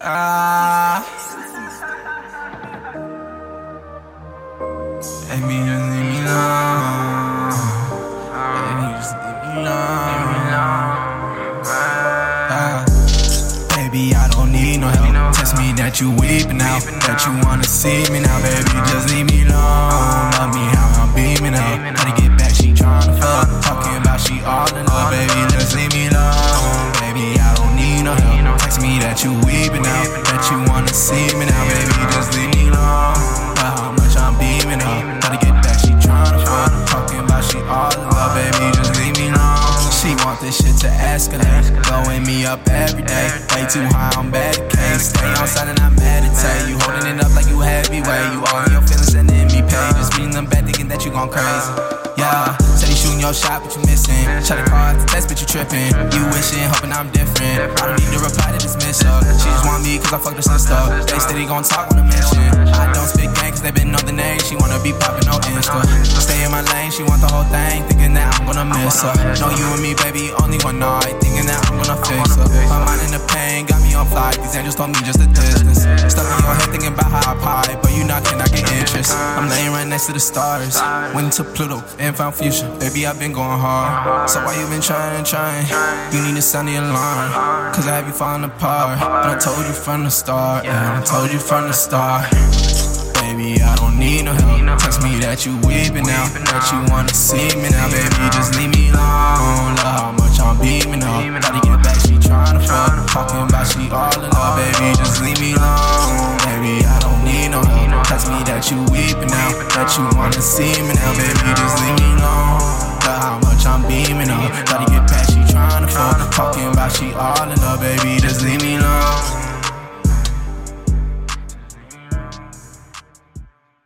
Ah. Baby, just leave me alone. Baby, just leave me alone. Ah. Baby, I don't need no help. Text me that you weeping out, that you wanna see me now, baby. Just see me now, baby. Just leave me alone. But how much I'm beaming up. Gotta get back, she tryna fuck. Talking about she all in love, baby. Just leave me alone. She want this shit to escalate. Blowing me up every day. Way too high I'm on Medicaid. Stay outside and I meditate. You holding it up like you heavyweight. You all in your feelings sending me pain. Just reading them back thinking that you gone crazy. Yeah, said he shooting your shot, but you missing. Try to call out the test, but you tripping. You wishing, hoping I'm different. I don't need dismiss her. She just want me cause I fucked her sister. They steady gon' talk on a mission. I don't spit gang cause they been on the name. She wanna be popping on Insta. Stay in my lane, she want the whole thing. Thinking that I'm gonna miss her. Know you and me, baby, only one night. Thinking that I'm gonna fix her. My mind in the pain, got me on flight. These angels told me just a distance. Stuck in your head thinking about how I pie. Next to the stars. Went to Pluto and found future. Baby, I've been going hard. So why you been trying, trying? You need to sound the alarm. Cause I have you falling apart. But I told you from the start. Yeah, I told you from the start. Baby, I don't need no help. Text me that you weeping now. That you wanna see me now, baby. Just leave me alone. That you weeping now. That you wanna see me now, baby. Just leave me alone. Love how much I'm beaming up. Gotta get back, she tryna fuck. Talking about she all in love, baby. Just leave me alone.